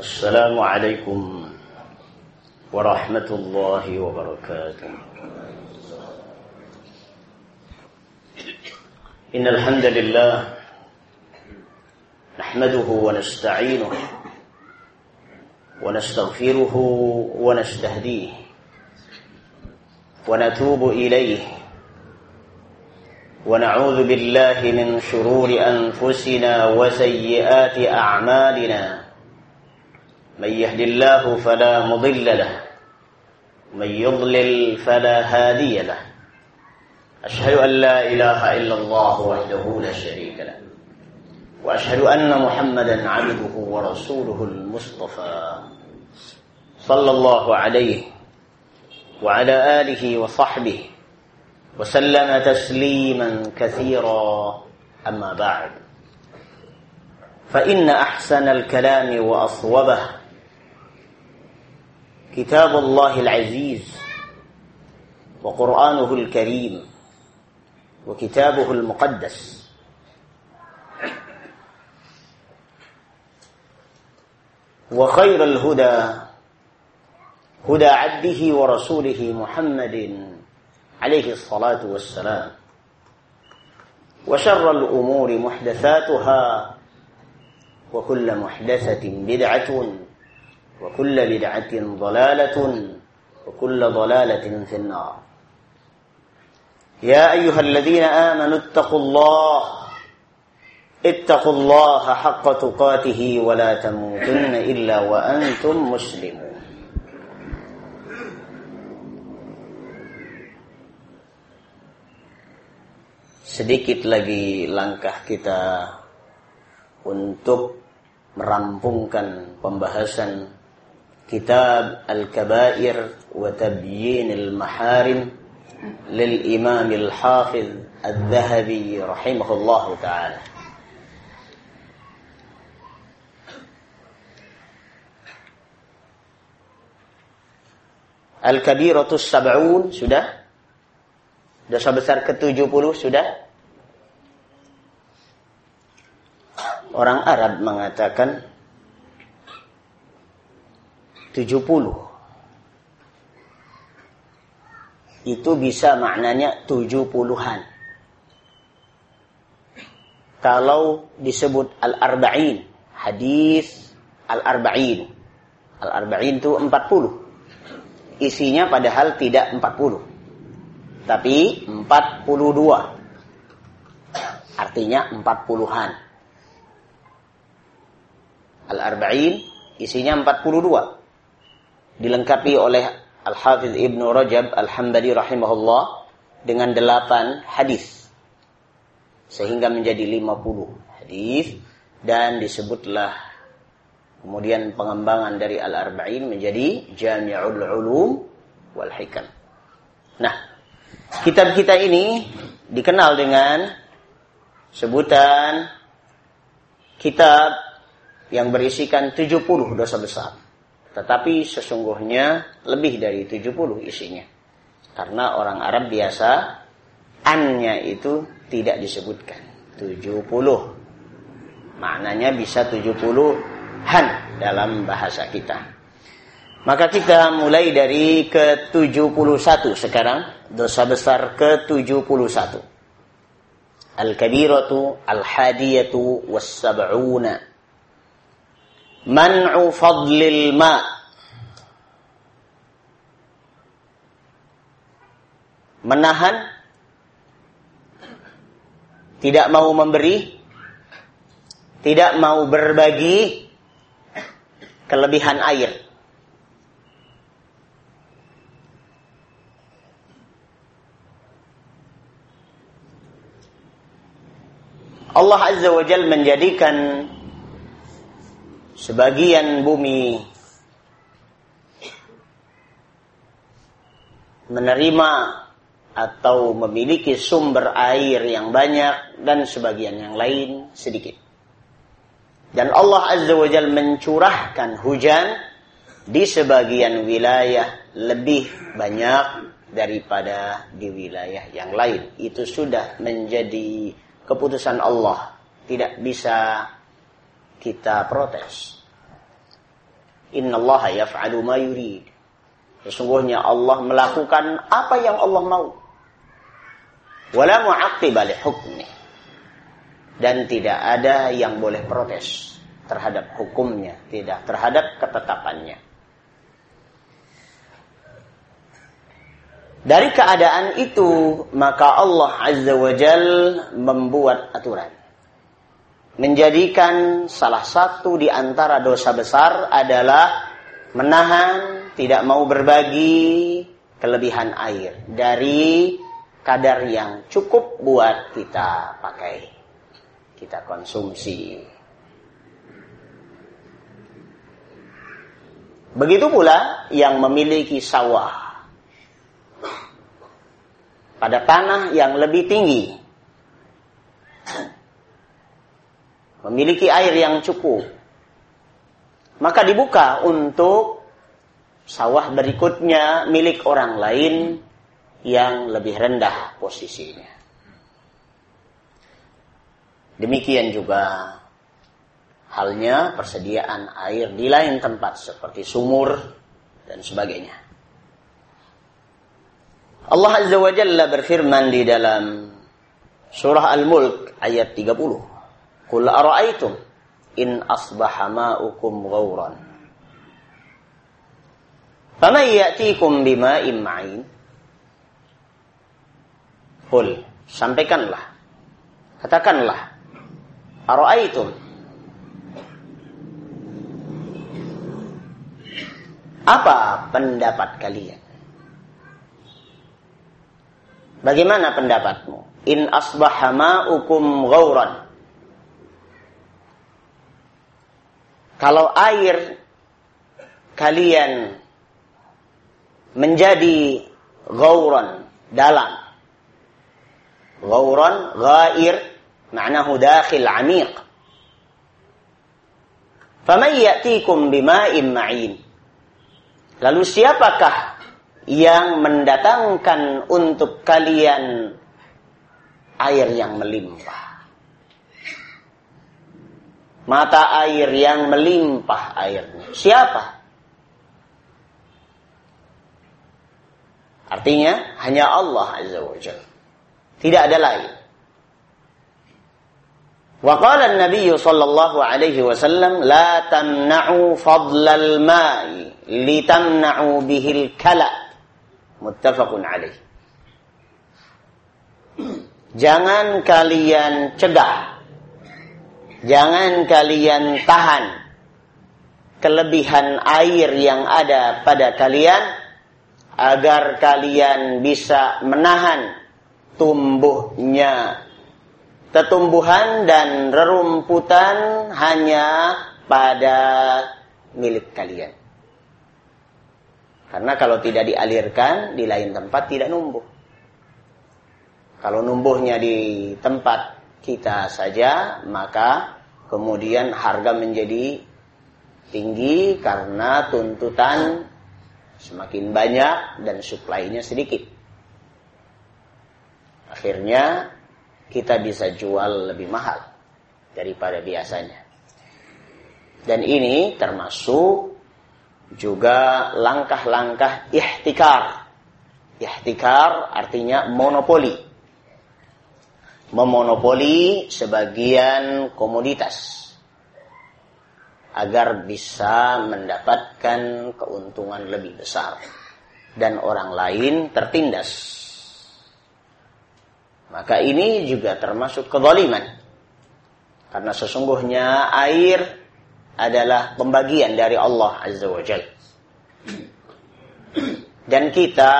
السلام عليكم ورحمة الله وبركاته. إن الحمد لله نحمده ونستعينه ونستغفره ونستهديه ونتوب إليه ونعوذ بالله من شرور أنفسنا وسيئات أعمالنا. من يهد الله فلا مضل له من يضلل فلا هادي له. أشهد أن لا إله إلا الله وحده لا شريك له وأشهد أن محمدا عبده ورسوله المصطفى صلى الله عليه وعلى آله وصحبه وسلم تسليما كثيرا. أما بعد فإن أحسن الكلام وأصوبه كتاب الله العزيز وقرآنه الكريم وكتابه المقدس. وخير الهدى هدى عبده ورسوله محمد عليه الصلاة والسلام. وشر الأمور محدثاتها وكل محدثة بدعة وكل بدعة ضلالة وكل ضلالة في النار يا أيها الذين آمنوا اتقوا الله اتقوا الله حق تقاته ولا تموتن إلا وأنتم مسلمون sedikit lagi langkah kita untuk merampungkan pembahasan Al-Kabair wa Tabyin Al-Maharim lil Imam Al-Hafiz Al-Dhahabi rahimahullah taala. Al-Kabiratus Sab'un sudah? Dosa besar ke-70 sudah? Orang Arab mengatakan 70. Itu bisa maknanya 70-an. Kalau disebut Al-Arba'in, hadis Al-Arba'in. Al-Arba'in itu 40 isinya padahal tidak 40 tapi 42 artinya 40-an Al-Arba'in isinya 42 dilengkapi oleh Al-Hafiz Ibnu Rajab Al-Hambali rahimahullah dengan 8 hadis sehingga menjadi 50 hadis dan disebutlah Kemudian pengembangan dari Al-Arba'in menjadi Jami'ul Ulum wal Hikam. Nah, kitab kita ini dikenal dengan sebutan kitab yang berisikan 70 dosa besar. Tetapi sesungguhnya lebih dari 70 isinya. Karena orang Arab biasa annya itu tidak disebutkan. 70. Maknanya bisa 70 han dalam bahasa kita. Maka kita mulai dari ke-71 sekarang, dosa besar ke-71. Al-kabiratu al-hadiyatu was-sab'una. Man'u fadlil ma' menahan. Tidak mau memberi. Tidak mau berbagi. Kelebihan air. Allah Azza wa Jal menjadikan sebagian bumi menerima atau memiliki sumber air yang banyak dan sebagian yang lain sedikit. Dan Allah Azza wa Jal mencurahkan hujan di sebagian wilayah lebih banyak daripada di wilayah yang lain. Itu sudah menjadi keputusan Allah. Tidak bisa kita protes. Innallaha yaf'alu ma yurid. Sesungguhnya Allah melakukan apa yang Allah mau. Wala mu'aqqiba li hukmi. Dan tidak ada yang boleh protes terhadap hukumnya, tidak terhadap ketetapannya. Dari keadaan itu, maka Allah Azza wa Jal membuat aturan. Menjadikan salah satu di antara dosa besar adalah menahan, tidak mau berbagi kelebihan air dari kadar yang cukup buat kita pakai, kita konsumsi. Begitu pula yang memiliki sawah pada tanah yang lebih tinggi. Memiliki air yang cukup. Maka dibuka untuk sawah berikutnya milik orang lain yang lebih rendah posisinya. Demikian juga halnya persediaan air di lain tempat seperti sumur dan sebagainya. Allah Azza wa Jalla berfirman di dalam surah Al-Mulk ayat 30. Qul ara'aytum in asbaha ma'ukum ghauran. Faman ya'tikum bima'in ma'in? Qul, sampaikanlah. Katakanlah. Ara'aytum Apa pendapat kalian? Bagaimana pendapatmu? In asbaha ma'ukum ghauran. Kalau air kalian menjadi ghauran dalam. Ghauran, ghair, ma'nahu dakhil amiq. Faman ya'tikum bima'in ma'in. Lalu siapakah yang mendatangkan untuk kalian air yang melimpah mata air yang melimpah airnya. Siapa? Artinya hanya Allah Azza wa Jalla. Tidak ada lain. Wa qala an-nabiy sallallahu alaihi wasallam la tamna'u fadlal al-ma'i litamna'u bihi al-kala. Muttafaqun alaihi. Jangan kalian cegah Jangan kalian tahan kelebihan air yang ada pada kalian agar kalian bisa menahan tumbuhnya tetumbuhan dan rerumputan hanya pada milik kalian. Karena kalau tidak dialirkan di lain tempat tidak numbuh. Kalau numbuhnya di tempat kita saja, maka kemudian harga menjadi tinggi karena tuntutan semakin banyak dan suplainya sedikit. Akhirnya kita bisa jual lebih mahal daripada biasanya. Dan ini termasuk juga langkah-langkah ihtikar. Ihtikar artinya monopoli. Memonopoli sebagian komoditas agar bisa mendapatkan keuntungan lebih besar dan orang lain tertindas. Maka ini juga termasuk kezaliman. Karena sesungguhnya air adalah pembagian dari Allah Azza wa Jal. Dan kita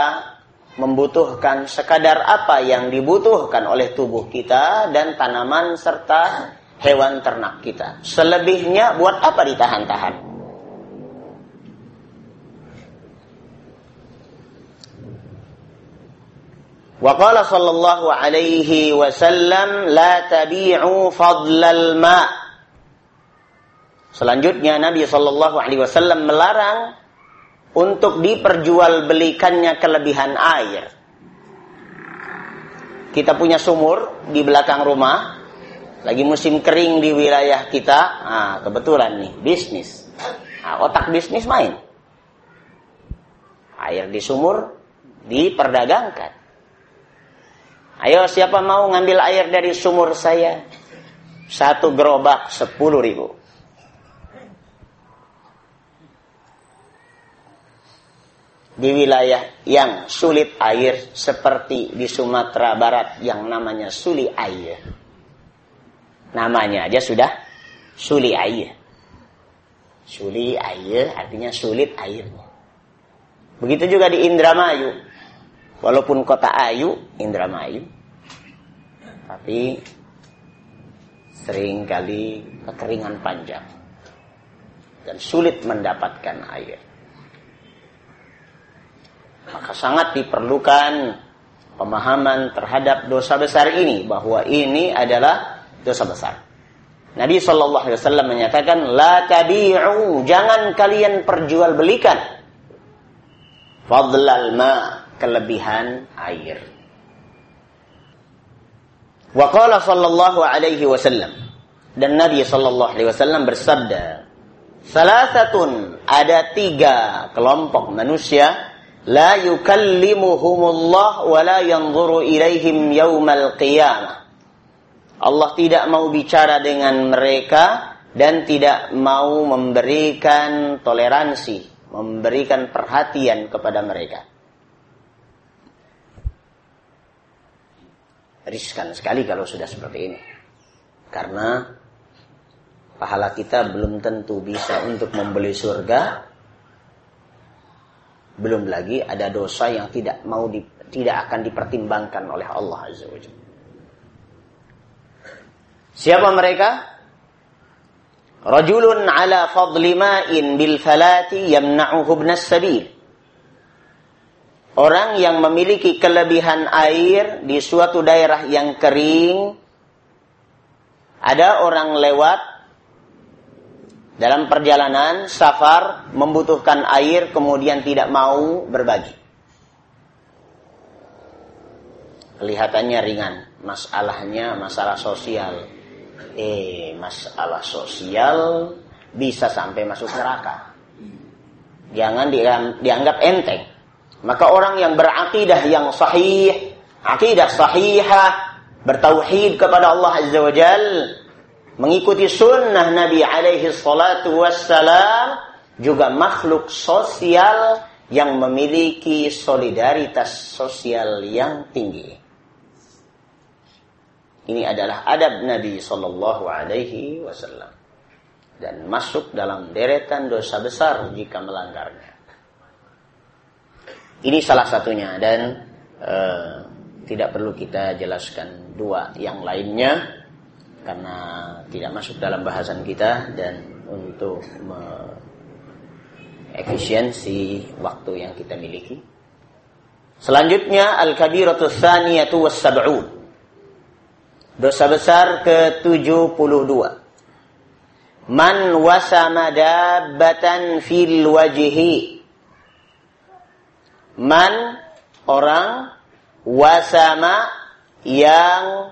membutuhkan sekadar apa yang dibutuhkan oleh tubuh kita dan tanaman serta hewan ternak kita. Selebihnya buat apa ditahan-tahan? Wa qala sallallahu alaihi wasallam la tabi'u fadlal ma' Selanjutnya Nabi Shallallahu Alaihi Wasallam melarang untuk diperjualbelikannya kelebihan air. Kita punya sumur di belakang rumah, lagi musim kering di wilayah kita, nah, kebetulan nih bisnis. Nah, otak bisnis main. Air di sumur diperdagangkan. Ayo siapa mau ngambil air dari sumur saya? Satu gerobak sepuluh ribu. Di wilayah yang sulit air seperti di Sumatera Barat yang namanya suli air. Namanya aja sudah suli air. Suli air artinya sulit airnya. Begitu juga di Indramayu. Walaupun kota Ayu, Indramayu. Tapi sering kali kekeringan panjang. Dan sulit mendapatkan air. Maka sangat diperlukan pemahaman terhadap dosa besar ini. Bahwa ini adalah dosa besar. Nabi Shallallahu Alaihi Wasallam menyatakan, la tabi'u, jangan kalian perjualbelikan fadlal ma, kelebihan air. Wa qala sallallahu alaihi wasallam dan Nabi sallallahu alaihi wasallam bersabda, "Salasatun ada tiga kelompok manusia la yukallimuhumullah wa la yanzuru ilaihim yaumal qiyamah." Allah tidak mau bicara dengan mereka dan tidak mau memberikan toleransi, memberikan perhatian kepada mereka. Riskan sekali kalau sudah seperti ini. Karena pahala kita belum tentu bisa untuk membeli surga. Belum lagi ada dosa yang tidak mau di, tidak akan dipertimbangkan oleh Allah Azza wa. Siapa mereka? Rajulun ala fadli ma'in bil falati yamna'uhu ibnas sabil. Orang yang memiliki kelebihan air di suatu daerah yang kering, ada orang lewat dalam perjalanan safar membutuhkan air kemudian tidak mau berbagi. Kelihatannya ringan, masalahnya masalah sosial. Eh, masalah sosial bisa sampai masuk neraka. Jangan dianggap enteng. Maka orang yang berakidah yang sahih, akidah sahihah, bertauhid kepada Allah Azza wa Jal, mengikuti sunnah Nabi alaihi salatu wassalam, juga makhluk sosial yang memiliki solidaritas sosial yang tinggi. Ini adalah adab Nabi Sallallahu Alaihi Wasallam dan masuk dalam deretan dosa besar jika melanggarnya. Ini salah satunya dan uh, tidak perlu kita jelaskan dua yang lainnya karena tidak masuk dalam bahasan kita dan untuk efisiensi waktu yang kita miliki. Selanjutnya al-kabiratu tsaniyatu was-sab'un. Dosa besar ke-72. Man wasama dabbatan fil wajhi. Man orang wasama yang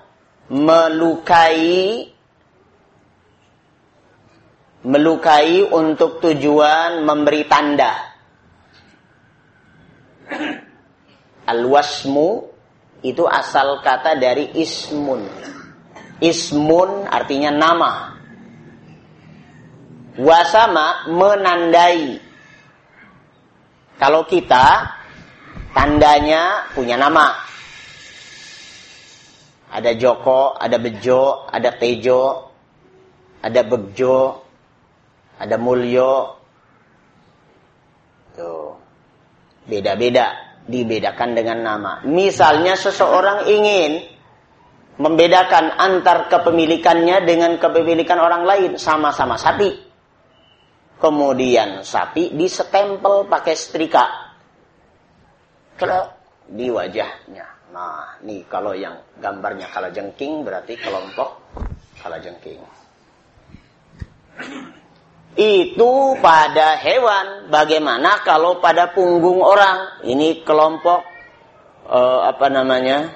melukai melukai untuk tujuan memberi tanda. Al-wasmu itu asal kata dari ismun. Ismun artinya nama. Wasama menandai. Kalau kita tandanya punya nama. Ada Joko, ada Bejo, ada Tejo, ada Begjo, ada Mulyo. Tuh. Beda-beda dibedakan dengan nama. Misalnya seseorang ingin membedakan antar kepemilikannya dengan kepemilikan orang lain sama-sama sapi. Kemudian sapi disetempel pakai setrika. Kalau di wajahnya. Nah, nih kalau yang gambarnya kala jengking berarti kelompok kala jengking. Itu pada hewan. Bagaimana kalau pada punggung orang? Ini kelompok uh, apa namanya?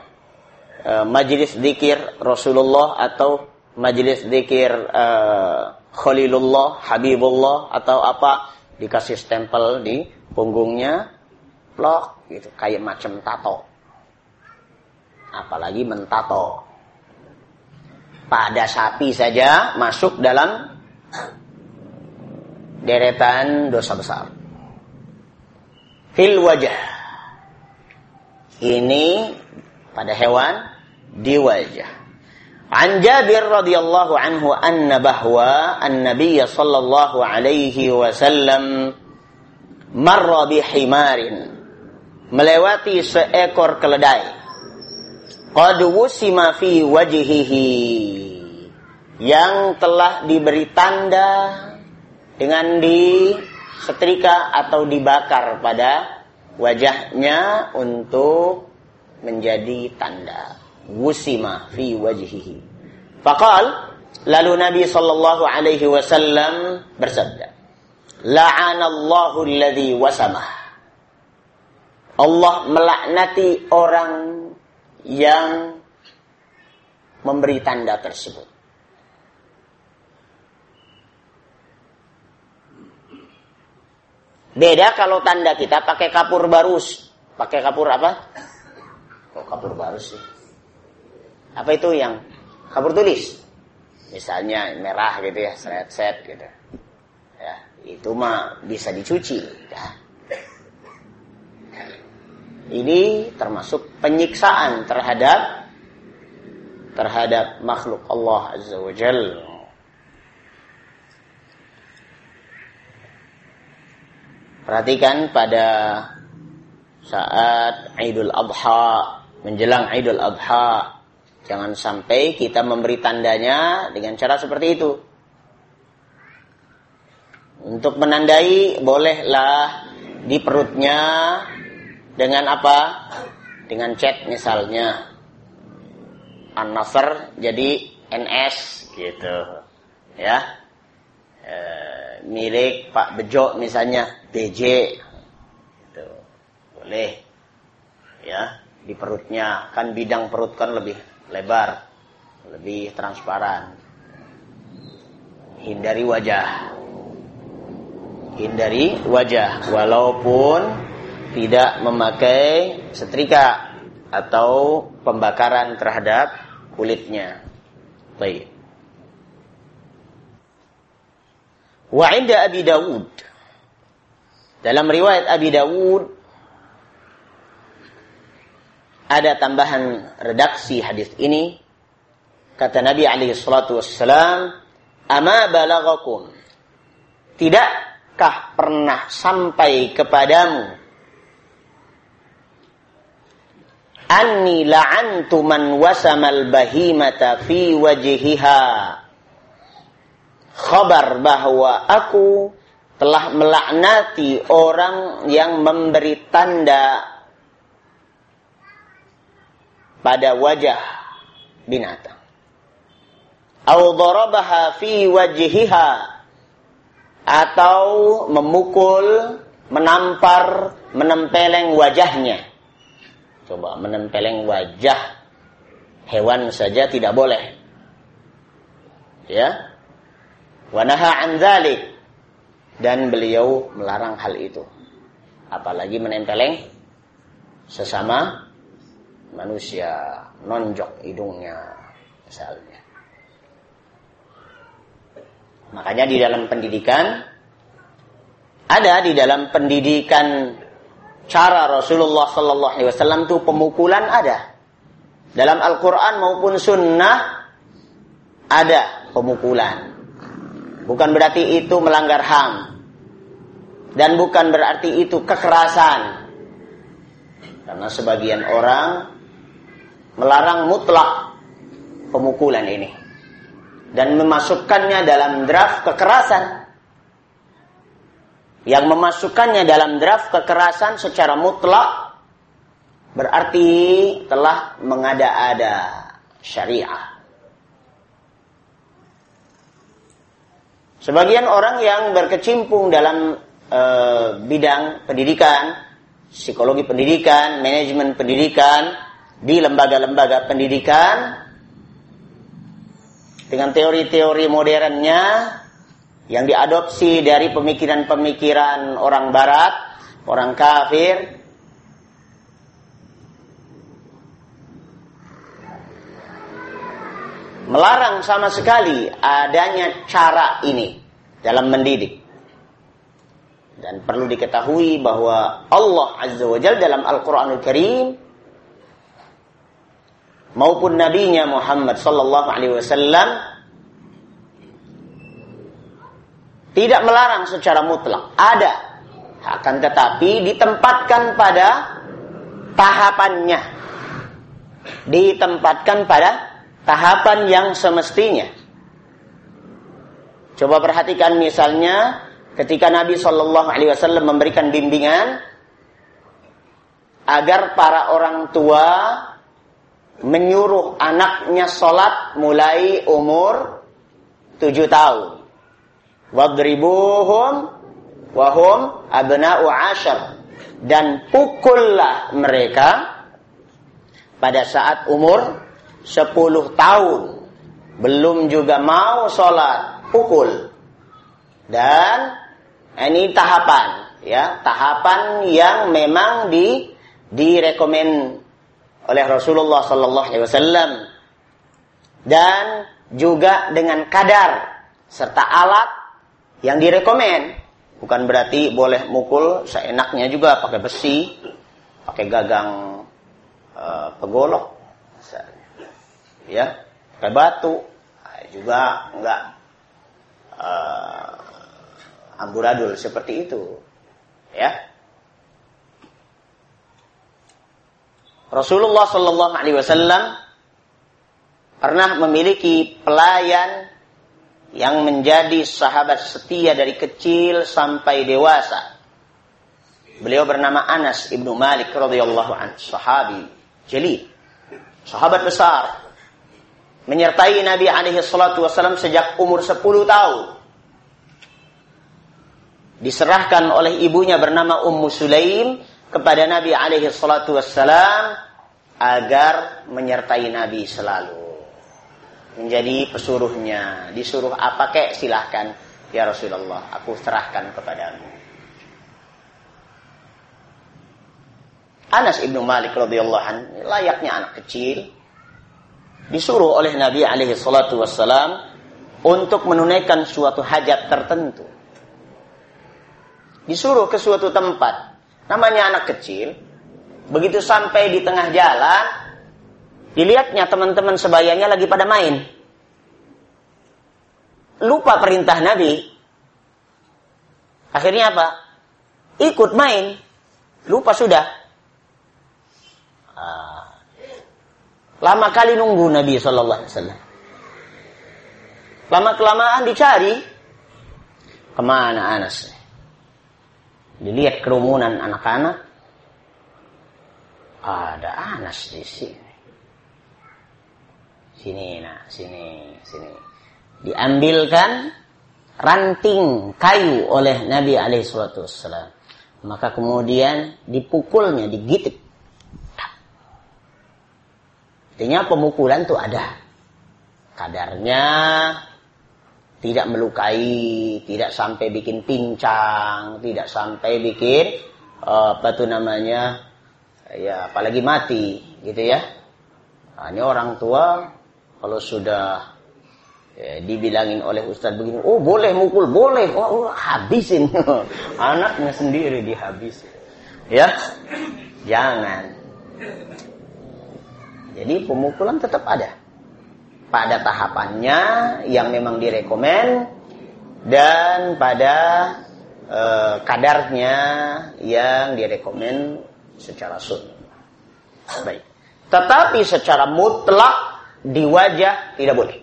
uh, majelis zikir Rasulullah atau majelis zikir uh, Khalilullah, Habibullah atau apa dikasih stempel di punggungnya plok gitu kayak macam tato. Apalagi mentato. Pada sapi saja masuk dalam deretan dosa besar. Fil wajah. Ini pada hewan di wajah. An Jabir radhiyallahu anhu anna bahwa an-nabiy sallallahu alaihi wasallam marra bi himarin melewati seekor keledai qad wusima fi wajhihi yang telah diberi tanda dengan disetrika atau dibakar pada wajahnya untuk menjadi tanda wusima fi wajhihi. Faqal lalu Nabi sallallahu alaihi wasallam bersabda, "La'anallahu alladhi wasamah." Allah melaknati orang yang memberi tanda tersebut. Beda kalau tanda kita pakai kapur barus. Pakai kapur apa? Kok kapur barus sih? Apa itu yang kapur tulis? Misalnya merah gitu ya, set-set gitu. Ya, itu mah bisa dicuci. Ya. Ini termasuk penyiksaan terhadap terhadap makhluk Allah Azza wa Jalla. Perhatikan pada saat Idul Adha, menjelang Idul Adha, Jangan sampai kita memberi tandanya dengan cara seperti itu. Untuk menandai bolehlah di perutnya dengan apa? Dengan cat misalnya. An-Nasr jadi NS gitu. Ya. E, milik Pak Bejo misalnya BJ. Gitu. Boleh. Ya, di perutnya kan bidang perut kan lebih lebar, lebih transparan. Hindari wajah. Hindari wajah walaupun tidak memakai setrika atau pembakaran terhadap kulitnya. Baik. Wa inda Abi Dawud. Dalam riwayat Abi Dawud ada tambahan redaksi hadis ini kata Nabi alaihi salatu wassalam ama balagakum tidakkah pernah sampai kepadamu anni la'antu man wasamal bahimata fi wajhiha khabar bahwa aku telah melaknati orang yang memberi tanda pada wajah binatang. Au darabaha fi wajhiha atau memukul, menampar, menempeleng wajahnya. Coba menempeleng wajah hewan saja tidak boleh. Ya. Wanaha an dan beliau melarang hal itu. Apalagi menempeleng sesama manusia nonjok hidungnya misalnya. Makanya di dalam pendidikan ada di dalam pendidikan cara Rasulullah Sallallahu Alaihi Wasallam itu pemukulan ada dalam Al-Quran maupun Sunnah ada pemukulan. Bukan berarti itu melanggar ham dan bukan berarti itu kekerasan. Karena sebagian orang melarang mutlak pemukulan ini dan memasukkannya dalam draft kekerasan yang memasukkannya dalam draft kekerasan secara mutlak berarti telah mengada-ada syariah. Sebagian orang yang berkecimpung dalam e, bidang pendidikan, psikologi pendidikan, manajemen pendidikan, di lembaga-lembaga pendidikan dengan teori-teori modernnya yang diadopsi dari pemikiran-pemikiran orang barat, orang kafir, melarang sama sekali adanya cara ini dalam mendidik. Dan perlu diketahui bahwa Allah Azza wa Jalla dalam Al-Quranul Karim maupun nabinya Muhammad sallallahu alaihi wasallam tidak melarang secara mutlak. Ada. Akan tetapi ditempatkan pada tahapannya. Ditempatkan pada tahapan yang semestinya. Coba perhatikan misalnya ketika Nabi Shallallahu Alaihi Wasallam memberikan bimbingan agar para orang tua menyuruh anaknya sholat mulai umur tujuh tahun. Wadribuhum wahum abna'u ashar. Dan pukullah mereka pada saat umur sepuluh tahun. Belum juga mau sholat, pukul. Dan ini tahapan, ya tahapan yang memang di direkomend oleh Rasulullah Sallallahu Alaihi Wasallam dan juga dengan kadar serta alat yang direkomen. Bukan berarti boleh mukul seenaknya juga pakai besi pakai gagang uh, pegolok. Ya pakai batu. Nah, juga enggak uh, amburadul seperti itu. Ya. Rasulullah Shallallahu Alaihi Wasallam pernah memiliki pelayan yang menjadi sahabat setia dari kecil sampai dewasa. Beliau bernama Anas ibnu Malik radhiyallahu an, sahabi jeli, sahabat besar, menyertai Nabi alaihi salatu wasallam sejak umur 10 tahun. Diserahkan oleh ibunya bernama Ummu Sulaim kepada Nabi alaihi salatu wassalam agar menyertai Nabi selalu. Menjadi pesuruhnya. Disuruh apa kek silahkan. Ya Rasulullah, aku serahkan kepadamu. Anas ibnu Malik radhiyallahu an layaknya anak kecil disuruh oleh Nabi alaihi salatu wassalam untuk menunaikan suatu hajat tertentu. Disuruh ke suatu tempat Namanya anak kecil. Begitu sampai di tengah jalan, dilihatnya teman-teman sebayanya lagi pada main. Lupa perintah Nabi. Akhirnya apa? Ikut main. Lupa sudah. Ah. Lama kali nunggu Nabi Wasallam. Lama kelamaan dicari ke mana Anas? Dilihat kerumunan anak-anak. Ada Anas di sini. Sini, nah, sini, sini. Diambilkan ranting kayu oleh Nabi alaihi wasallam. Maka kemudian dipukulnya, digitik. Artinya pemukulan itu ada. Kadarnya tidak melukai, tidak sampai bikin pincang, tidak sampai bikin uh, apa tuh namanya ya apalagi mati gitu ya. Nah, ini orang tua kalau sudah ya, dibilangin oleh ustadz begini, oh boleh mukul, boleh, oh, oh habisin anaknya sendiri dihabis, ya jangan. Jadi pemukulan tetap ada pada tahapannya yang memang direkomen dan pada e, kadarnya yang direkomen secara sunnah. Baik. Tetapi secara mutlak di wajah tidak boleh.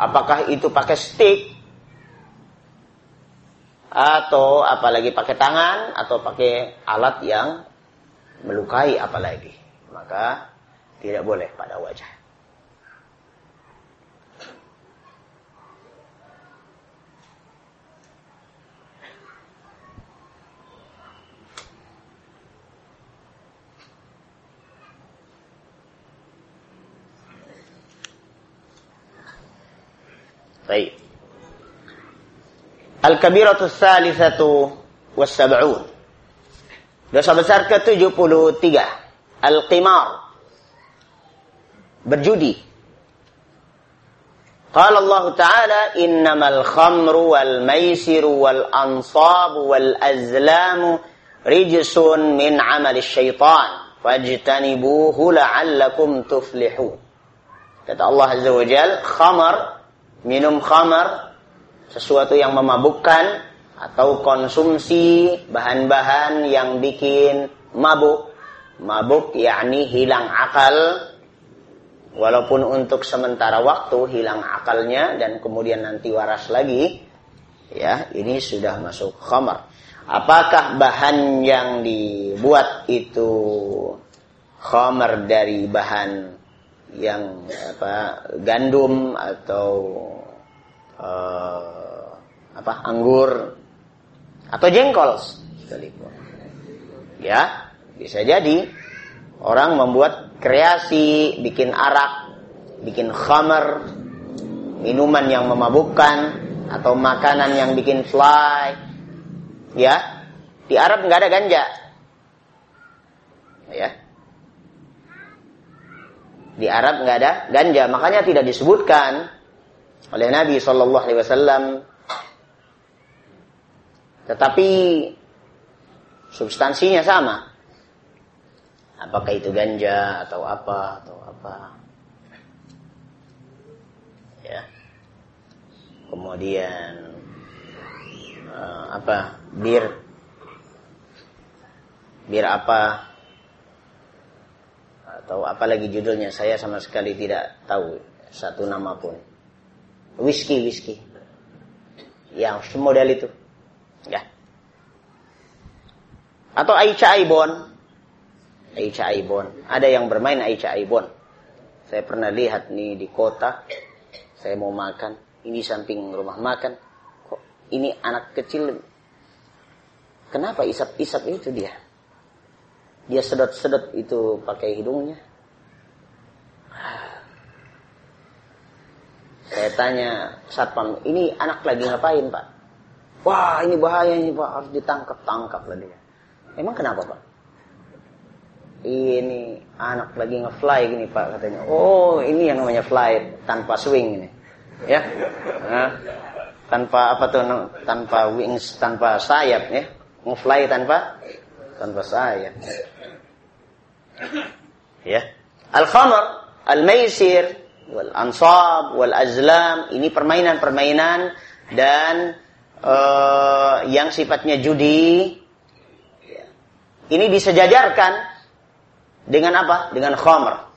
Apakah itu pakai stick atau apalagi pakai tangan atau pakai alat yang melukai apalagi. Maka tidak boleh pada wajah. Baik. Al-kabiratu tsalitsatu was-sab'un. Dosa besar ke-73. Al-qimar. Berjudi. Qala Allah Ta'ala innamal khamru wal maisiru wal ansabu wal azlamu rijsun min amali syaitan fajtanibuhu la'allakum tuflihun. Kata Allah Azza wa Jal, khamar, minum khamar, sesuatu yang memabukkan, atau konsumsi bahan-bahan yang bikin mabuk. Mabuk yakni hilang akal, walaupun untuk sementara waktu hilang akalnya dan kemudian nanti waras lagi, ya ini sudah masuk khamar. Apakah bahan yang dibuat itu khamar dari bahan yang apa gandum atau uh, apa anggur atau jengkol sekalipun. Ya, bisa jadi orang membuat kreasi, bikin arak, bikin khamar, minuman yang memabukkan atau makanan yang bikin fly. Ya, di Arab nggak ada ganja. Ya, di Arab nggak ada ganja, makanya tidak disebutkan oleh Nabi Shallallahu Alaihi Wasallam. Tetapi substansinya sama. Apakah itu ganja atau apa atau apa? Ya. Kemudian uh, apa? Bir. Bir apa? Atau apalagi judulnya saya sama sekali tidak tahu satu nama pun. Whisky, whisky. Yang model itu. Ya. Atau Aicha Aibon. Aicha Aibon. Ada yang bermain Aicha Aibon. Saya pernah lihat nih di kota. Saya mau makan. Ini samping rumah makan. Kok ini anak kecil. Kenapa isap-isap itu dia? Dia sedot-sedot itu pakai hidungnya. Saya tanya satpam, ini anak lagi ngapain pak? Wah ini bahaya ini pak, harus ditangkap tangkap lah dia. Emang kenapa pak? Ini anak lagi ngefly gini pak katanya. Oh ini yang namanya fly tanpa swing ini, ya. Nah, tanpa apa tuh? Tanpa wings, tanpa sayap ya. Ngefly tanpa tanpa sayap. Ya. Al-khamr, al-maisir, wal ansab, wal azlam, ini permainan-permainan dan uh, yang sifatnya judi. Ini disejajarkan dengan apa? Dengan khamr.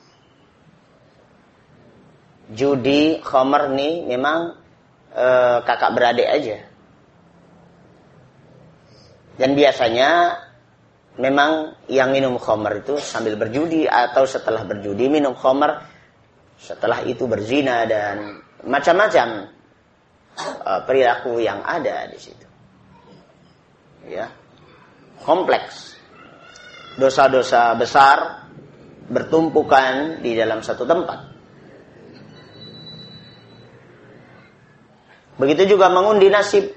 Judi, khamr nih memang uh, kakak beradik aja. Dan biasanya memang yang minum khamar itu sambil berjudi atau setelah berjudi minum khamar setelah itu berzina dan macam-macam uh, perilaku yang ada di situ. Ya. Kompleks. Dosa-dosa besar bertumpukan di dalam satu tempat. Begitu juga mengundi nasib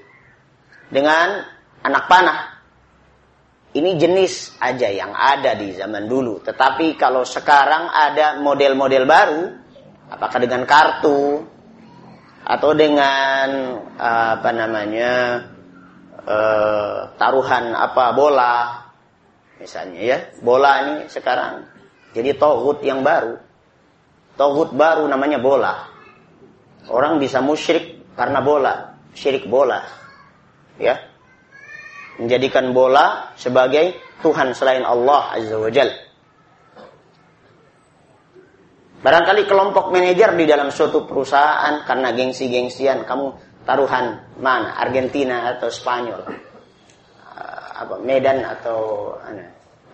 dengan anak panah ini jenis aja yang ada di zaman dulu. Tetapi kalau sekarang ada model-model baru, apakah dengan kartu atau dengan apa namanya uh, taruhan apa bola, misalnya ya bola ini sekarang jadi tohut yang baru, tohut baru namanya bola. Orang bisa musyrik karena bola, syirik bola, ya menjadikan bola sebagai Tuhan selain Allah Azza wa Jal. Barangkali kelompok manajer di dalam suatu perusahaan karena gengsi-gengsian kamu taruhan mana? Argentina atau Spanyol? Uh, apa Medan atau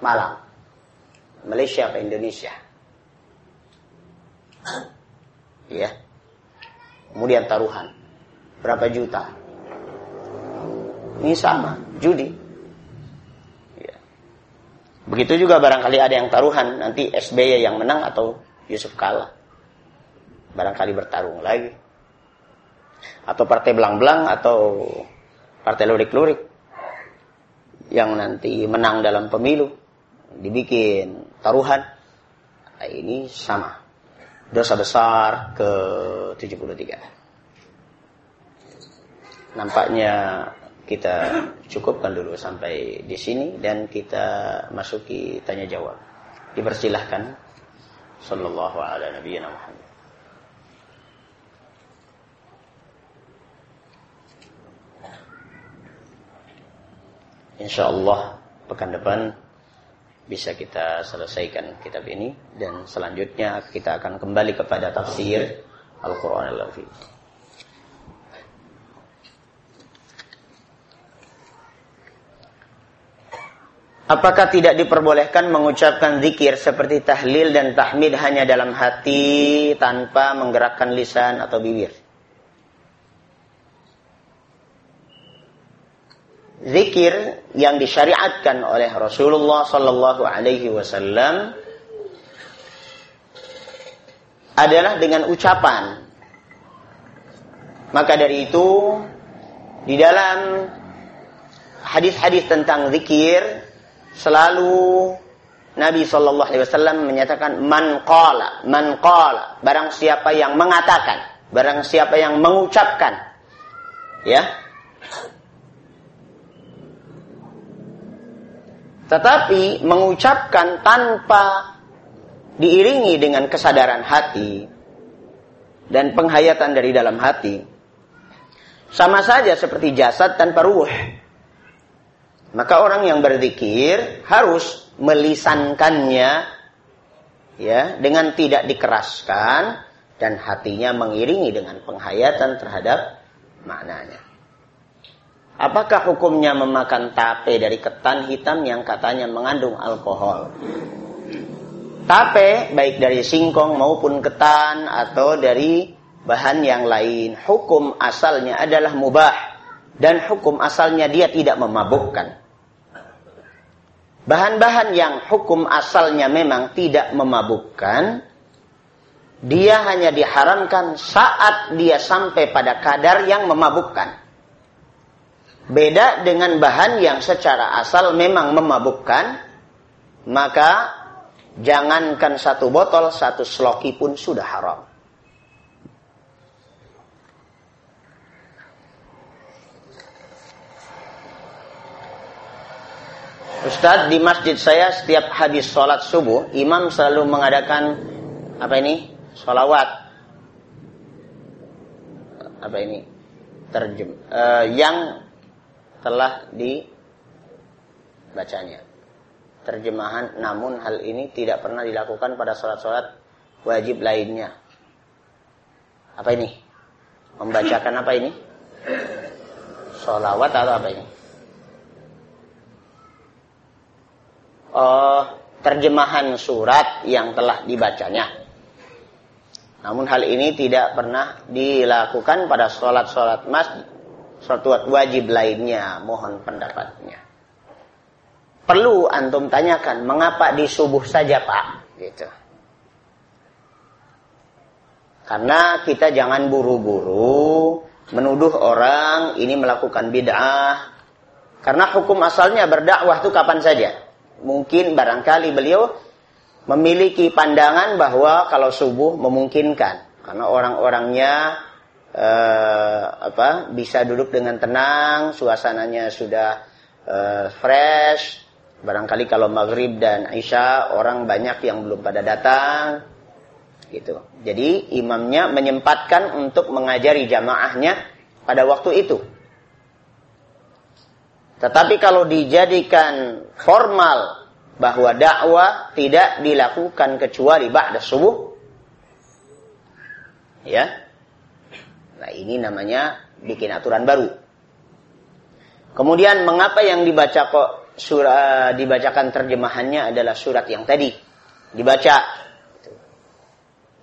Malang. Malaysia atau Indonesia? Ya kemudian taruhan. Berapa juta ini sama, judi. Ya. Begitu juga barangkali ada yang taruhan, nanti SBY yang menang atau Yusuf kalah. Barangkali bertarung lagi. Atau partai belang-belang atau partai lurik-lurik yang nanti menang dalam pemilu dibikin taruhan nah, ini sama dosa besar ke 73 nampaknya kita cukupkan dulu sampai di sini dan kita masuki tanya jawab. Dipersilahkan. Sallallahu ala nabiyina Muhammad. Insya Allah pekan depan bisa kita selesaikan kitab ini dan selanjutnya kita akan kembali kepada tafsir Al-Quran Al-Azim. Apakah tidak diperbolehkan mengucapkan zikir seperti tahlil dan tahmid hanya dalam hati tanpa menggerakkan lisan atau bibir? zikir yang disyariatkan oleh Rasulullah Sallallahu Alaihi Wasallam adalah dengan ucapan. Maka dari itu di dalam hadis-hadis tentang zikir selalu Nabi Sallallahu Alaihi Wasallam menyatakan man qala man qala. Barang siapa yang mengatakan barang siapa yang mengucapkan ya. Tetapi mengucapkan tanpa diiringi dengan kesadaran hati dan penghayatan dari dalam hati. Sama saja seperti jasad tanpa ruh. Maka orang yang berzikir harus melisankannya ya dengan tidak dikeraskan dan hatinya mengiringi dengan penghayatan terhadap maknanya. Apakah hukumnya memakan tape dari ketan hitam yang katanya mengandung alkohol? Tape baik dari singkong maupun ketan atau dari bahan yang lain, hukum asalnya adalah mubah dan hukum asalnya dia tidak memabukkan. Bahan-bahan yang hukum asalnya memang tidak memabukkan, dia hanya diharamkan saat dia sampai pada kadar yang memabukkan. Beda dengan bahan yang secara asal memang memabukkan, maka jangankan satu botol, satu sloki pun sudah haram. Ustadz di masjid saya setiap habis sholat subuh imam selalu mengadakan apa ini sholawat apa ini terjem uh, yang telah dibacanya. Terjemahan namun hal ini tidak pernah dilakukan pada sholat-sholat wajib lainnya. Apa ini? Membacakan apa ini? Sholawat atau apa ini? Oh, terjemahan surat yang telah dibacanya. Namun hal ini tidak pernah dilakukan pada sholat-sholat masjid suatu wajib lainnya mohon pendapatnya. Perlu antum tanyakan mengapa di subuh saja pak? Gitu. Karena kita jangan buru-buru menuduh orang ini melakukan bid'ah. Karena hukum asalnya berdakwah itu kapan saja mungkin barangkali beliau memiliki pandangan bahwa kalau subuh memungkinkan karena orang-orangnya uh, apa bisa duduk dengan tenang, suasananya sudah uh, fresh. Barangkali kalau maghrib dan isya orang banyak yang belum pada datang, gitu. Jadi imamnya menyempatkan untuk mengajari jamaahnya pada waktu itu. Tetapi kalau dijadikan formal bahwa dakwah tidak dilakukan kecuali ba'da subuh, ya Nah ini namanya bikin aturan baru. Kemudian mengapa yang dibaca kok surah dibacakan terjemahannya adalah surat yang tadi dibaca.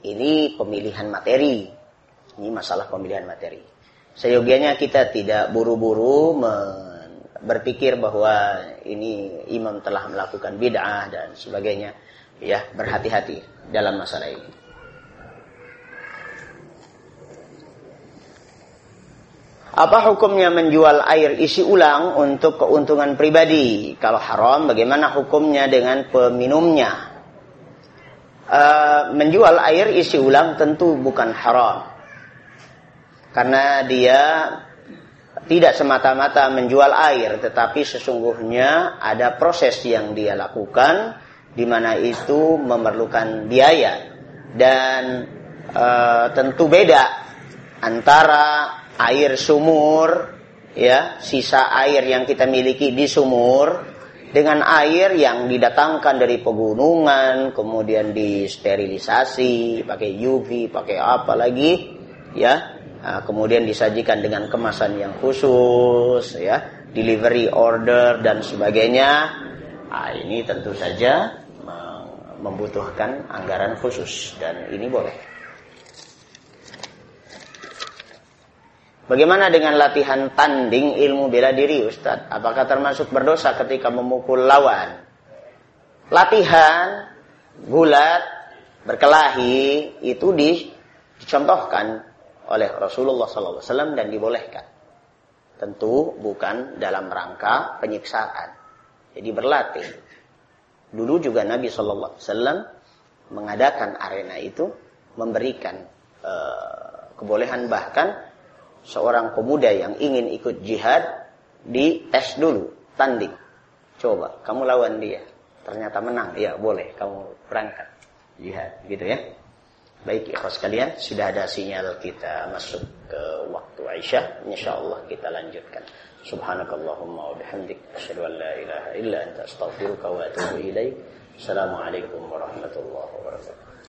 Ini pemilihan materi. Ini masalah pemilihan materi. Seyogianya kita tidak buru-buru berpikir bahwa ini imam telah melakukan bid'ah dan sebagainya. Ya, berhati-hati dalam masalah ini. Apa hukumnya menjual air isi ulang untuk keuntungan pribadi? Kalau haram, bagaimana hukumnya dengan peminumnya? Uh, menjual air isi ulang tentu bukan haram. Karena dia tidak semata-mata menjual air, tetapi sesungguhnya ada proses yang dia lakukan di mana itu memerlukan biaya. Dan uh, tentu beda antara air sumur, ya, sisa air yang kita miliki di sumur dengan air yang didatangkan dari pegunungan, kemudian disterilisasi, pakai UV, pakai apa lagi, ya, nah, kemudian disajikan dengan kemasan yang khusus, ya, delivery order dan sebagainya. Nah, ini tentu saja membutuhkan anggaran khusus dan ini boleh. Bagaimana dengan latihan tanding ilmu bela diri Ustadz? Apakah termasuk berdosa ketika memukul lawan? Latihan gulat berkelahi itu di, dicontohkan oleh Rasulullah SAW dan dibolehkan. Tentu bukan dalam rangka penyiksaan. Jadi berlatih. Dulu juga Nabi SAW mengadakan arena itu memberikan uh, kebolehan bahkan seorang pemuda yang ingin ikut jihad dites dulu, tanding. Coba, kamu lawan dia. Ternyata menang, ya boleh, kamu berangkat jihad, gitu ya. Baik, ikhlas kalian, sudah ada sinyal kita masuk ke waktu Aisyah. InsyaAllah kita lanjutkan. Subhanakallahumma wa bihamdik. Asyadu an la ilaha illa anta astaghfiruka wa atubu ilaih. Assalamualaikum warahmatullahi wabarakatuh.